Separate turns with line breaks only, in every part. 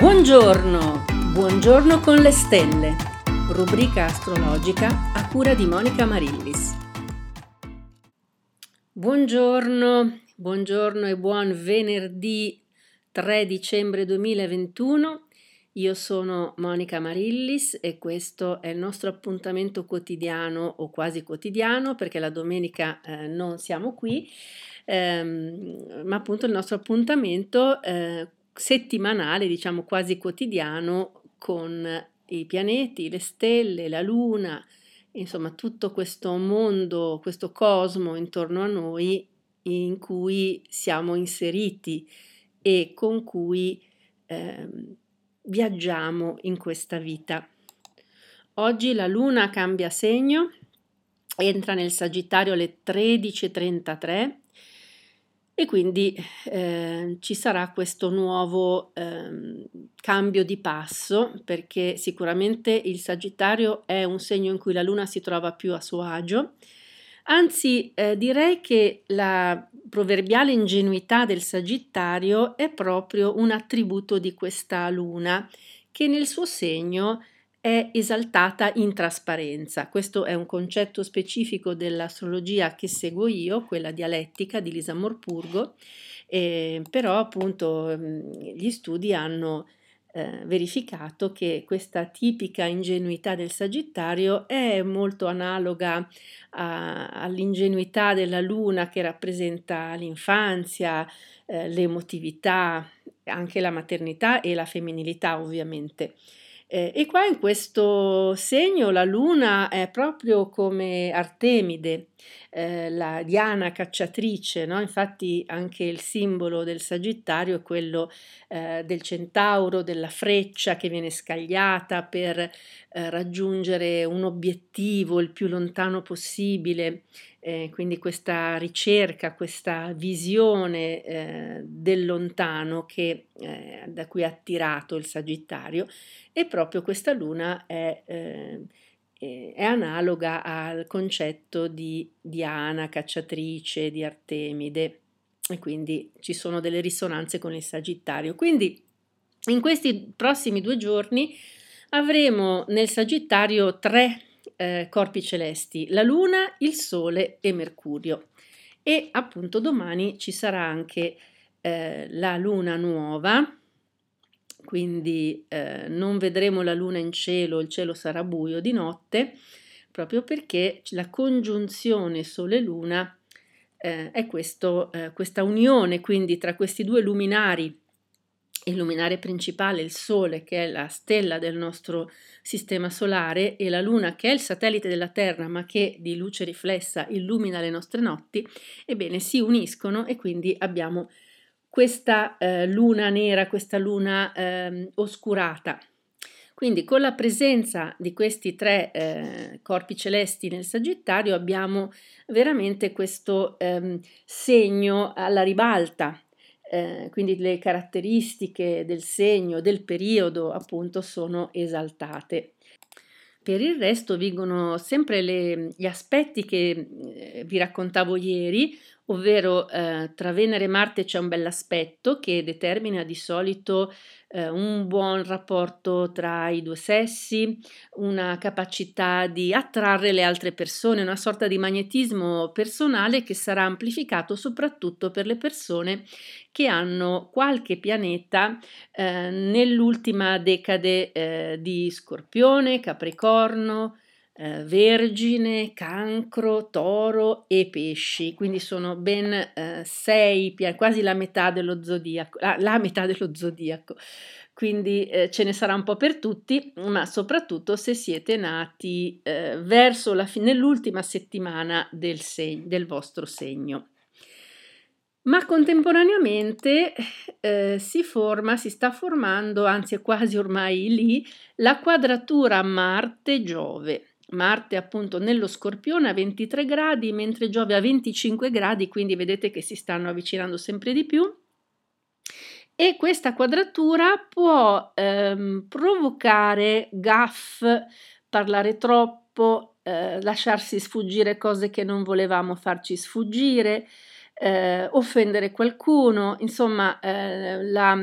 Buongiorno, buongiorno con le stelle, rubrica astrologica a cura di Monica Marillis. Buongiorno, buongiorno e buon venerdì 3 dicembre 2021. Io sono Monica Marillis e questo è il nostro appuntamento quotidiano o quasi quotidiano perché la domenica eh, non siamo qui, ehm, ma appunto il nostro appuntamento eh, settimanale, diciamo quasi quotidiano, con i pianeti, le stelle, la luna, insomma tutto questo mondo, questo cosmo intorno a noi in cui siamo inseriti e con cui eh, viaggiamo in questa vita. Oggi la luna cambia segno, entra nel Sagittario alle 13.33 e quindi eh, ci sarà questo nuovo eh, cambio di passo perché sicuramente il Sagittario è un segno in cui la Luna si trova più a suo agio. Anzi, eh, direi che la proverbiale ingenuità del Sagittario è proprio un attributo di questa Luna che nel suo segno è esaltata in trasparenza. Questo è un concetto specifico dell'astrologia che seguo io, quella dialettica di Lisa Morpurgo, eh, però appunto mm, gli studi hanno eh, verificato che questa tipica ingenuità del Sagittario è molto analoga a, all'ingenuità della Luna che rappresenta l'infanzia, eh, l'emotività, anche la maternità e la femminilità ovviamente. Eh, e qua in questo segno la luna è proprio come Artemide, eh, la Diana cacciatrice, no? infatti anche il simbolo del Sagittario è quello eh, del centauro, della freccia che viene scagliata per eh, raggiungere un obiettivo il più lontano possibile. Eh, quindi questa ricerca, questa visione eh, del lontano che, eh, da cui è attirato il Sagittario e proprio questa luna è, eh, è analoga al concetto di Diana, cacciatrice, di Artemide e quindi ci sono delle risonanze con il Sagittario. Quindi in questi prossimi due giorni avremo nel Sagittario tre eh, corpi celesti, la Luna, il Sole e Mercurio. E appunto domani ci sarà anche eh, la Luna nuova, quindi eh, non vedremo la Luna in cielo, il cielo sarà buio di notte, proprio perché la congiunzione Sole-Luna eh, è questo, eh, questa unione quindi tra questi due luminari. Il luminare principale, il Sole, che è la stella del nostro sistema solare, e la Luna, che è il satellite della Terra, ma che di luce riflessa illumina le nostre notti, ebbene si uniscono e quindi abbiamo questa eh, luna nera, questa luna eh, oscurata. Quindi con la presenza di questi tre eh, corpi celesti nel Sagittario abbiamo veramente questo ehm, segno alla ribalta, eh, quindi le caratteristiche del segno, del periodo appunto sono esaltate. Per il resto vigono sempre le, gli aspetti che eh, vi raccontavo ieri, ovvero eh, tra Venere e Marte c'è un bell'aspetto che determina di solito eh, un buon rapporto tra i due sessi, una capacità di attrarre le altre persone, una sorta di magnetismo personale che sarà amplificato soprattutto per le persone che hanno qualche pianeta eh, nell'ultima decade eh, di Scorpione, Capricorno, eh, Vergine, Cancro, Toro e Pesci, quindi sono ben eh, sei, quasi la metà dello zodiaco, la, la metà dello zodiaco. Quindi eh, ce ne sarà un po' per tutti, ma soprattutto se siete nati eh, verso la fine, nell'ultima settimana del, seg- del vostro segno. Ma contemporaneamente eh, si forma, si sta formando, anzi è quasi ormai lì, la quadratura Marte-Giove. Marte appunto nello Scorpione a 23 gradi, mentre Giove a 25 gradi, quindi vedete che si stanno avvicinando sempre di più. E questa quadratura può ehm, provocare gaff, parlare troppo, eh, lasciarsi sfuggire cose che non volevamo farci sfuggire, eh, offendere qualcuno, insomma eh, la,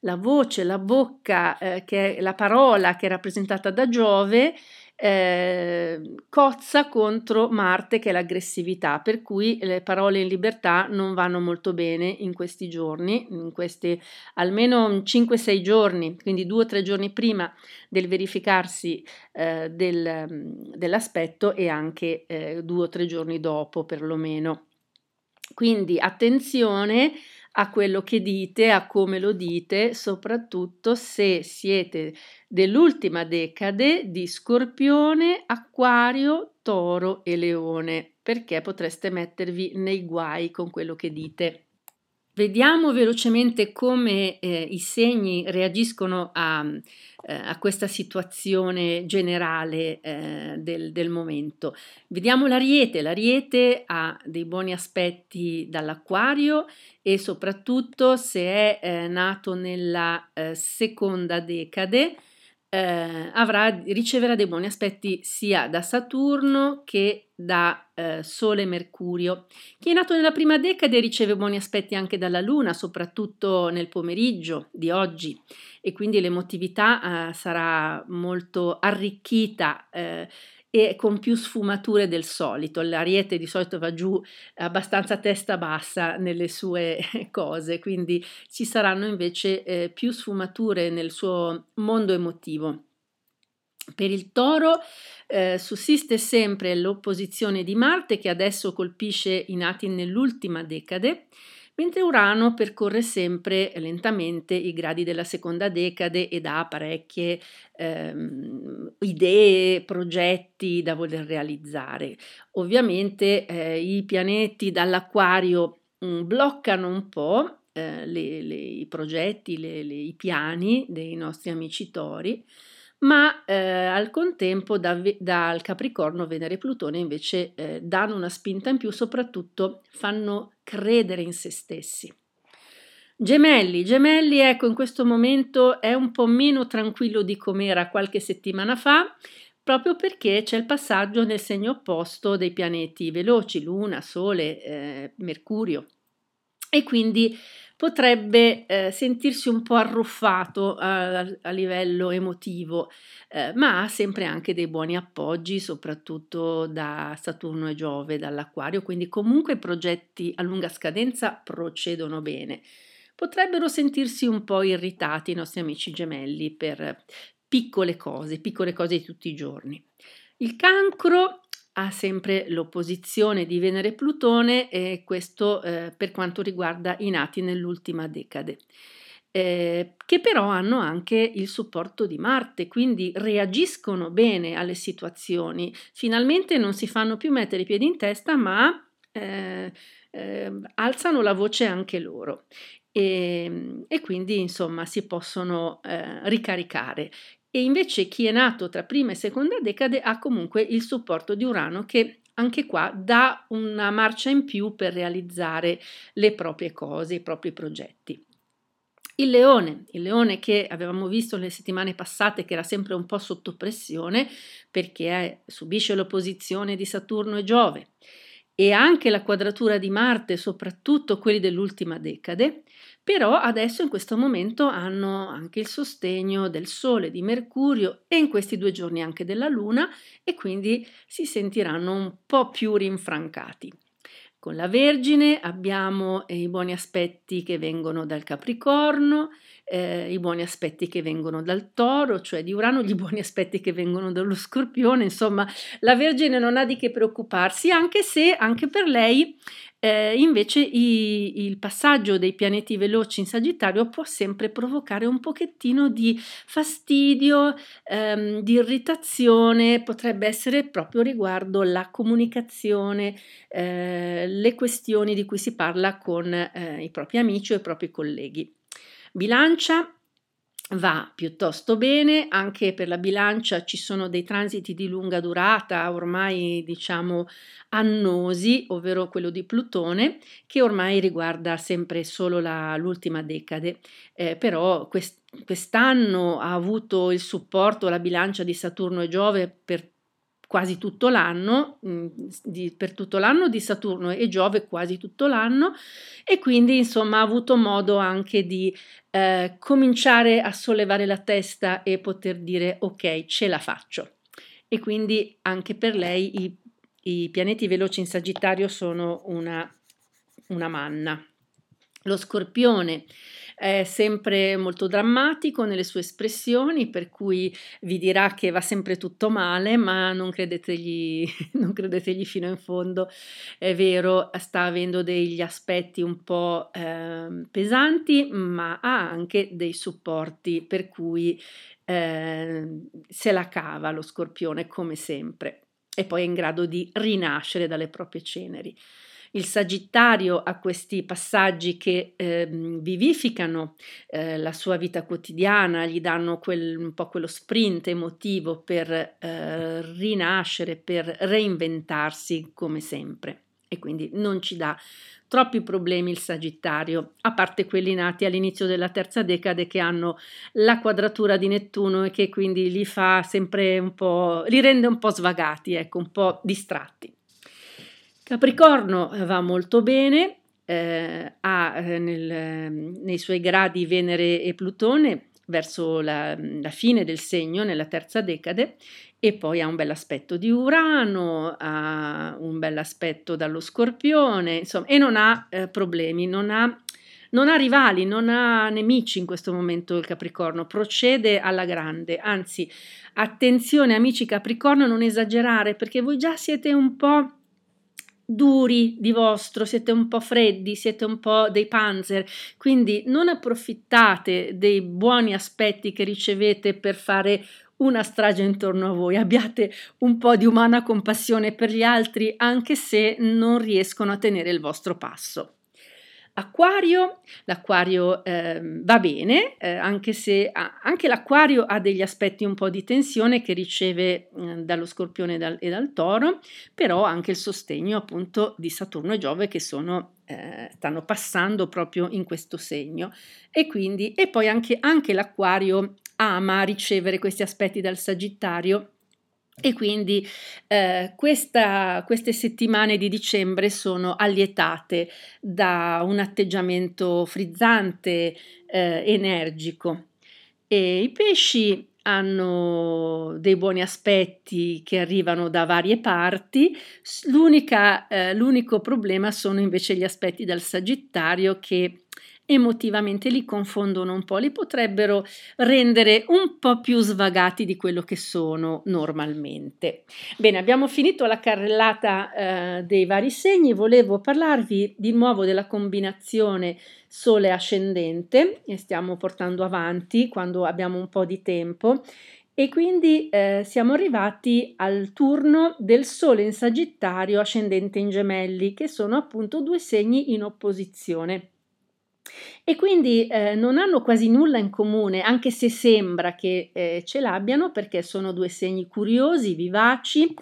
la, voce, la bocca, eh, che è la parola che è rappresentata da Giove, eh, cozza contro Marte che è l'aggressività, per cui le parole in libertà non vanno molto bene in questi giorni, in questi almeno 5-6 giorni, quindi due o tre giorni prima del verificarsi eh, del, dell'aspetto e anche eh, due o tre giorni dopo perlomeno. Quindi attenzione a quello che dite, a come lo dite, soprattutto se siete dell'ultima decade di Scorpione, Acquario, Toro e Leone, perché potreste mettervi nei guai con quello che dite. Vediamo velocemente come eh, i segni reagiscono a, eh, a, questa situazione generale eh, del, del, momento. Vediamo l'ariete. L'ariete ha dei buoni aspetti dall'acquario e soprattutto se è eh, nato nella eh, seconda decade eh, avrà, riceverà dei buoni aspetti sia da Saturno che da eh, Sole e Mercurio. Chi è nato nella prima decade riceve buoni aspetti anche dalla Luna, soprattutto nel pomeriggio di oggi e quindi l'emotività eh, sarà molto arricchita eh, e con più sfumature del solito. L'ariete di solito va giù abbastanza testa bassa nelle sue cose, quindi ci saranno invece eh, più sfumature nel suo mondo emotivo. Per il toro eh, sussiste sempre l'opposizione di Marte che adesso colpisce i nati nell'ultima decade mentre Urano percorre sempre lentamente i gradi della seconda decade ed ha parecchie ehm, idee, progetti da voler realizzare. Ovviamente eh, i pianeti dall'acquario mh, mm, bloccano un po' eh, le, le, i progetti, le, i piani dei nostri amici tori ma eh, al contempo da, dal Capricorno, Venere e Plutone invece eh, danno una spinta in più, soprattutto fanno credere in se stessi. Gemelli, gemelli, ecco, in questo momento è un po' meno tranquillo di com'era qualche settimana fa, proprio perché c'è il passaggio nel segno opposto dei pianeti veloci, Luna, Sole, eh, Mercurio. E quindi potrebbe eh, sentirsi un po' arruffato a, a livello emotivo, eh, ma ha sempre anche dei buoni appoggi, soprattutto da Saturno e Giove, dall'Aquario, quindi comunque i progetti a lunga scadenza procedono bene. Potrebbero sentirsi un po' irritati i nostri amici gemelli per piccole cose, piccole cose di tutti i giorni. Il cancro ha sempre l'opposizione di Venere e Plutone e questo eh, per quanto riguarda i nati nell'ultima decade. Eh, che però hanno anche il supporto di Marte, quindi reagiscono bene alle situazioni. Finalmente non si fanno più mettere i piedi in testa, ma eh, eh, alzano la voce anche loro. E, e, quindi insomma si possono eh, ricaricare e invece chi è nato tra prima e seconda decade ha comunque il supporto di Urano che anche qua dà una marcia in più per realizzare le proprie cose, i propri progetti. Il leone, il leone che avevamo visto nelle settimane passate che era sempre un po' sotto pressione perché subisce l'opposizione di Saturno e Giove e anche la quadratura di Marte, soprattutto quelli dell'ultima decade, però adesso in questo momento hanno anche il sostegno del Sole, di Mercurio e in questi due giorni anche della Luna e quindi si sentiranno un po' più rinfrancati. Con la Vergine abbiamo i buoni aspetti che vengono dal Capricorno, eh, i buoni aspetti che vengono dal Toro, cioè di Urano, gli buoni aspetti che vengono dallo Scorpione, insomma la Vergine non ha di che preoccuparsi, anche se anche per lei eh, invece i, il passaggio dei pianeti veloci in Sagittario può sempre provocare un pochettino di fastidio, ehm, di irritazione, potrebbe essere proprio riguardo la comunicazione, eh, le questioni di cui si parla con eh, i propri amici o i propri colleghi. Bilancia va piuttosto bene, anche per la bilancia ci sono dei transiti di lunga durata, ormai diciamo annosi, ovvero quello di Plutone, che ormai riguarda sempre solo la, l'ultima decade, eh, però quest- quest'anno ha avuto il supporto la bilancia di Saturno e Giove per quasi tutto l'anno, mm, di, per tutto l'anno di Saturno e Giove quasi tutto l'anno e quindi insomma ha avuto modo anche di eh, cominciare a sollevare la testa e poter dire ok ce la faccio e quindi anche per lei i, i pianeti veloci in Sagittario sono una, una manna. Lo scorpione è sempre molto drammatico nelle sue espressioni, per cui vi dirà che va sempre tutto male, ma non credetegli, non credetegli fino in fondo. È vero, sta avendo degli aspetti un po' eh, pesanti, ma ha anche dei supporti per cui eh, se la cava lo scorpione come sempre e poi è in grado di rinascere dalle proprie ceneri. Il Sagittario ha questi passaggi che eh, vivificano eh, la sua vita quotidiana, gli danno quel, un po' quello sprint emotivo per eh, rinascere, per reinventarsi come sempre e quindi non ci dà troppi problemi il Sagittario, a parte quelli nati all'inizio della terza decade che hanno la quadratura di Nettuno e che quindi li fa sempre un po', li rende un po' svagati, ecco, un po' distratti. Capricorno va molto bene, eh, ha eh, nel, nei suoi gradi Venere e Plutone verso la, la, fine del segno, nella terza decade, e poi ha un bel aspetto di Urano, ha un bel aspetto dallo Scorpione, insomma, e non ha eh, problemi, non ha, non ha rivali, non ha nemici in questo momento il Capricorno, procede alla grande, anzi, attenzione amici Capricorno, non esagerare perché voi già siete un po' duri di vostro, siete un po' freddi, siete un po' dei panzer, quindi non approfittate dei buoni aspetti che ricevete per fare una strage intorno a voi, abbiate un po' di umana compassione per gli altri anche se non riescono a tenere il vostro passo. Acquario, l'acquario eh, va bene, eh, anche se ha, anche l'acquario ha degli aspetti un po' di tensione che riceve eh, dallo scorpione e dal, e dal, toro, però anche il sostegno appunto di Saturno e Giove che sono, eh, stanno passando proprio in questo segno. E quindi e poi anche, anche l'acquario ama ricevere questi aspetti dal Sagittario e quindi eh, questa, queste settimane di dicembre sono allietate da un atteggiamento frizzante, eh, energico. E i pesci hanno dei buoni aspetti che arrivano da varie parti, eh, l'unico problema sono invece gli aspetti dal Sagittario che emotivamente li confondono un po', li potrebbero rendere un po' più svagati di quello che sono normalmente. Bene, abbiamo finito la carrellata eh, dei vari segni, volevo parlarvi di nuovo della combinazione sole ascendente e stiamo portando avanti quando abbiamo un po' di tempo e quindi eh, siamo arrivati al turno del Sole in Sagittario ascendente in Gemelli, che sono appunto due segni in opposizione. E quindi eh, non hanno quasi nulla in comune, anche se sembra che eh, ce l'abbiano, perché sono due segni curiosi, vivaci,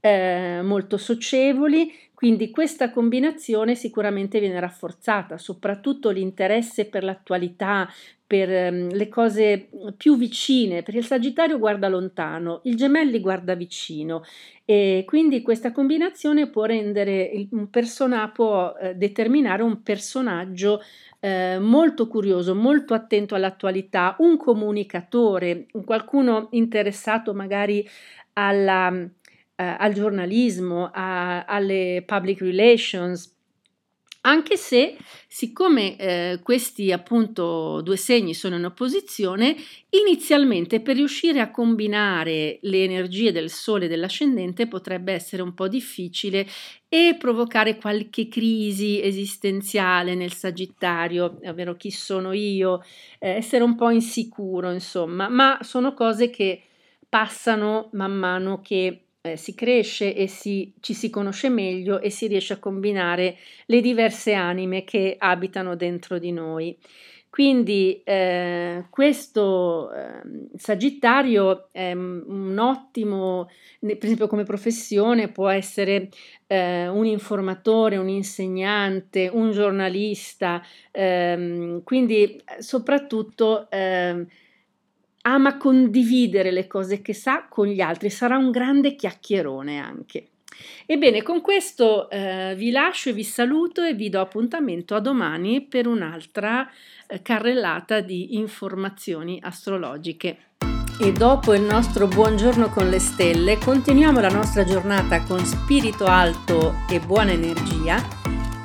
eh, molto socievoli, quindi questa combinazione sicuramente viene rafforzata, soprattutto l'interesse per l'attualità, per um, le cose più vicine, perché il Sagittario guarda lontano, il Gemelli guarda vicino e quindi questa combinazione può rendere un personaggio, può eh, determinare un personaggio eh, molto curioso, molto attento all'attualità, un comunicatore, qualcuno interessato magari alla, al giornalismo, a, alle public relations, anche se siccome eh, questi appunto due segni sono in opposizione, inizialmente per riuscire a combinare le energie del Sole e dell'ascendente potrebbe essere un po' difficile e provocare qualche crisi esistenziale nel Sagittario, ovvero chi sono io, eh, essere un po' insicuro, insomma, ma sono cose che passano man mano che eh, si cresce e si, ci si conosce meglio e si riesce a combinare le diverse anime che abitano dentro di noi. Quindi eh, questo eh, Sagittario è un ottimo, per esempio come professione, può essere eh, un informatore, un insegnante, un giornalista, ehm, quindi soprattutto ehm, ama condividere le cose che sa con gli altri, sarà un grande chiacchierone anche. Ebbene, con questo eh, vi lascio e vi saluto e vi do appuntamento a domani per un'altra eh, carrellata di informazioni astrologiche. E dopo il nostro buongiorno con le stelle, continuiamo la nostra giornata con spirito alto e buona energia.